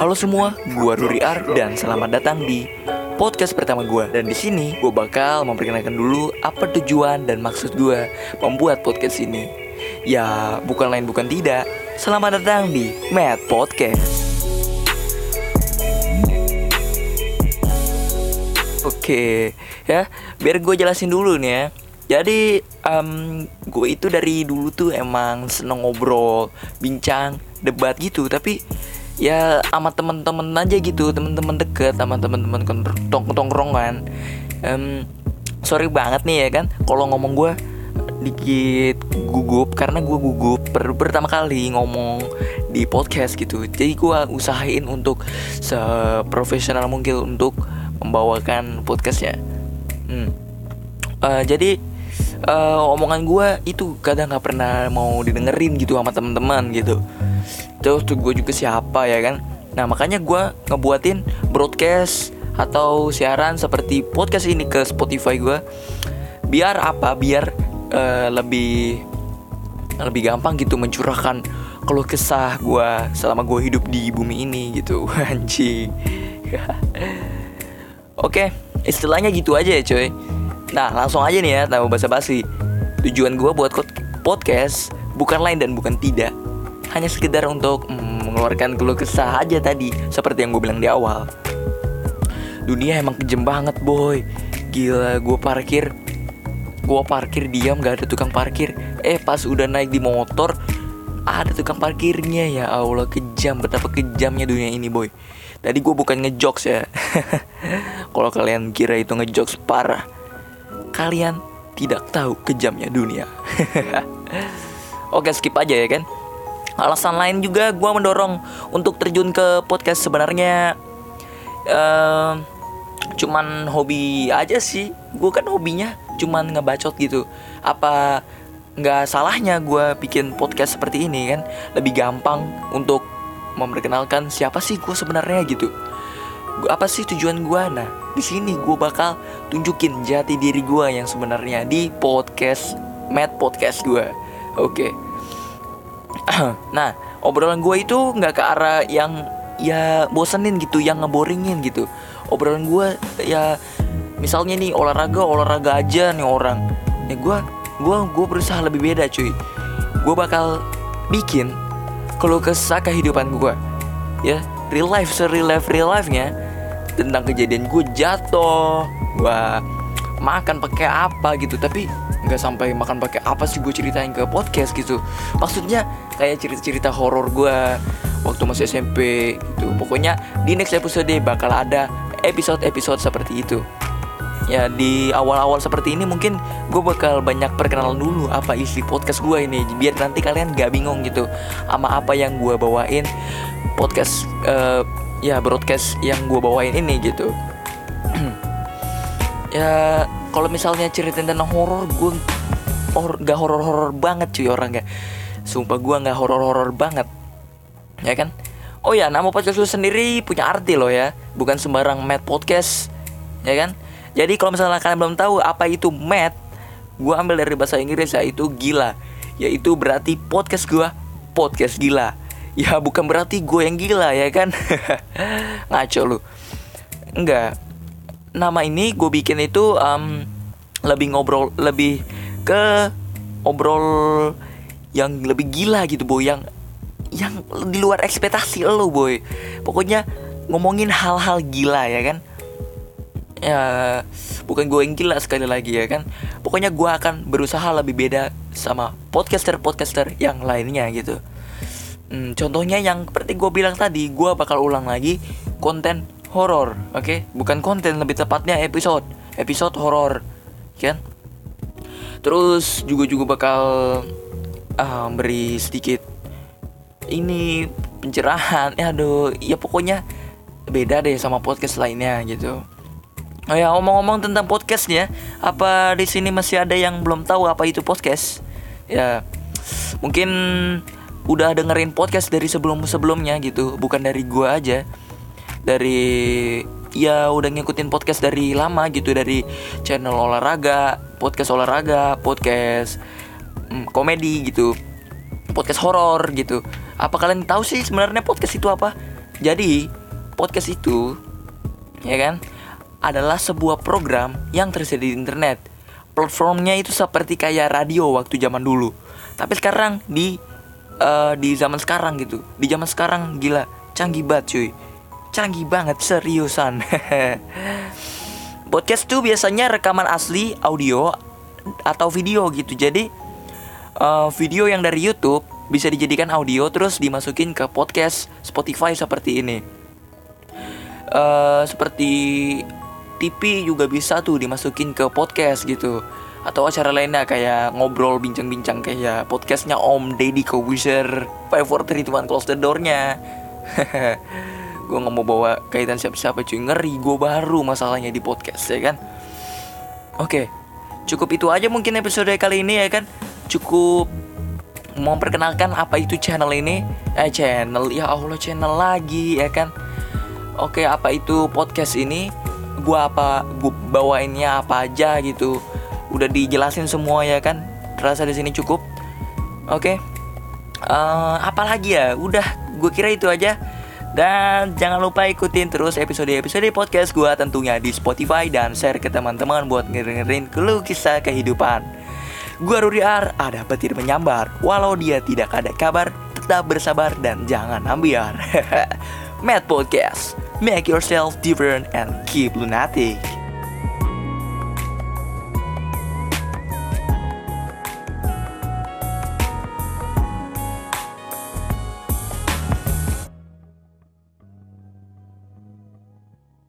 Halo semua, gua Ruri Ar dan selamat datang di podcast pertama gua. Dan di sini gua bakal memperkenalkan dulu apa tujuan dan maksud gua membuat podcast ini. Ya, bukan lain bukan tidak. Selamat datang di Mad Podcast. Oke, ya, biar gue jelasin dulu nih ya. Jadi, um, gue itu dari dulu tuh emang seneng ngobrol, bincang, debat gitu. Tapi ya sama temen-temen aja gitu temen-temen deket sama temen-temen tong tongkrongan. Um, sorry banget nih ya kan kalau ngomong gue dikit gugup karena gue gugup per pertama kali ngomong di podcast gitu. Jadi gue usahain untuk seprofesional mungkin untuk membawakan podcastnya. Hmm. uh, jadi uh, omongan gue itu kadang nggak pernah mau didengerin gitu sama teman-teman gitu. Terus tuh gue juga siapa ya kan? Nah makanya gue ngebuatin broadcast atau siaran seperti podcast ini ke Spotify gue biar apa? Biar uh, lebih lebih gampang gitu mencurahkan kalau kesah gue selama gue hidup di bumi ini gitu. Anjing. Oke, istilahnya gitu aja ya coy Nah langsung aja nih ya, tahu bahasa basi Tujuan gue buat podcast bukan lain dan bukan tidak. Hanya sekedar untuk mm, mengeluarkan keluh kesah aja tadi seperti yang gue bilang di awal. Dunia emang kejem banget boy. Gila gue parkir. Gue parkir diam gak ada tukang parkir. Eh pas udah naik di motor ada tukang parkirnya. Ya Allah kejam. Betapa kejamnya dunia ini boy. Tadi gue bukan ngejokes ya. Kalau kalian kira itu ngejokes parah kalian tidak tahu kejamnya dunia. Oke skip aja ya kan? Alasan lain juga gue mendorong untuk terjun ke podcast sebenarnya uh, cuman hobi aja sih. Gue kan hobinya cuman ngebacot gitu. Apa nggak salahnya gue bikin podcast seperti ini kan? Lebih gampang untuk memperkenalkan siapa sih gue sebenarnya gitu. Apa sih tujuan gue nah di sini gue bakal tunjukin jati diri gue yang sebenarnya di podcast Mad Podcast gue oke. Okay. nah obrolan gue itu nggak ke arah yang ya bosenin gitu yang ngeboringin gitu. Obrolan gue ya misalnya nih olahraga olahraga aja nih orang. Ya gue gue gue berusaha lebih beda cuy. Gue bakal bikin kalau kesah kehidupan gue ya real life real life real life nya tentang kejadian gue jatuh gue makan pakai apa gitu. Tapi nggak sampai makan pakai apa sih gue ceritain ke podcast gitu. Maksudnya kayak cerita-cerita horor gue waktu masih SMP gitu. Pokoknya di next episode bakal ada episode-episode seperti itu. Ya di awal-awal seperti ini mungkin gue bakal banyak perkenalan dulu apa isi podcast gue ini biar nanti kalian gak bingung gitu sama apa yang gue bawain. Podcast uh, ya broadcast yang gue bawain ini gitu. Ya kalau misalnya ceritain tentang horor gue or, gak horor horor banget cuy orang gak sumpah gue gak horor horor banget. Ya kan? Oh ya nama podcast lu sendiri punya arti loh ya. Bukan sembarang mad podcast ya kan? Jadi kalau misalnya kalian belum tahu apa itu mad gue ambil dari bahasa Inggris yaitu gila. Yaitu berarti podcast gue podcast gila ya bukan berarti gue yang gila ya kan? Ngaco lu. Enggak. Nama ini gue bikin itu um, lebih ngobrol lebih ke obrol yang lebih gila gitu boy. Yang yang di luar ekspektasi lo boy. Pokoknya ngomongin hal-hal gila ya kan? Ya bukan gue yang gila sekali lagi ya kan? Pokoknya gue akan berusaha lebih beda sama podcaster podcaster yang lainnya gitu hmm, contohnya yang seperti gue bilang tadi gue bakal ulang lagi konten horor, oke? Okay? Bukan konten, lebih tepatnya episode, episode horor, kan? Terus juga juga bakal uh, beri sedikit ini pencerahan, ya aduh, ya pokoknya beda deh sama podcast lainnya gitu. Oh ya ngomong-ngomong tentang podcastnya, apa di sini masih ada yang belum tahu apa itu podcast? Ya mungkin udah dengerin podcast dari sebelum-sebelumnya gitu, bukan dari gua aja dari ya udah ngikutin podcast dari lama gitu dari channel olahraga, podcast olahraga, podcast mm, komedi gitu, podcast horor gitu. Apa kalian tahu sih sebenarnya podcast itu apa? Jadi podcast itu ya kan adalah sebuah program yang tersedia di internet. Platformnya itu seperti kayak radio waktu zaman dulu. Tapi sekarang di uh, di zaman sekarang gitu. Di zaman sekarang gila, canggih banget cuy. Canggih banget seriusan. Podcast tuh biasanya rekaman asli audio atau video gitu. Jadi uh, video yang dari YouTube bisa dijadikan audio terus dimasukin ke podcast Spotify seperti ini. Uh, seperti TV juga bisa tuh dimasukin ke podcast gitu atau acara lainnya kayak ngobrol bincang-bincang kayak podcastnya Om Deddy Kobuser Five Four Three Tuan Close the Doornya. Gue nggak mau bawa kaitan siapa-siapa cuy. Ngeri gue baru masalahnya di podcast ya kan? Oke cukup itu aja mungkin episode kali ini ya kan? Cukup memperkenalkan apa itu channel ini. Eh channel ya Allah channel lagi ya kan? Oke apa itu podcast ini? Gua apa gua bawainnya apa aja gitu udah dijelasin semua ya kan terasa di sini cukup oke okay. uh, eh, apalagi ya udah gue kira itu aja dan jangan lupa ikutin terus episode-episode podcast gue tentunya di Spotify dan share ke teman-teman buat ngedengerin keluh kisah kehidupan. Gue Rudi Ar, ada petir menyambar. Walau dia tidak ada kabar, tetap bersabar dan jangan ambiar. Mad Podcast, make yourself different and keep lunatic.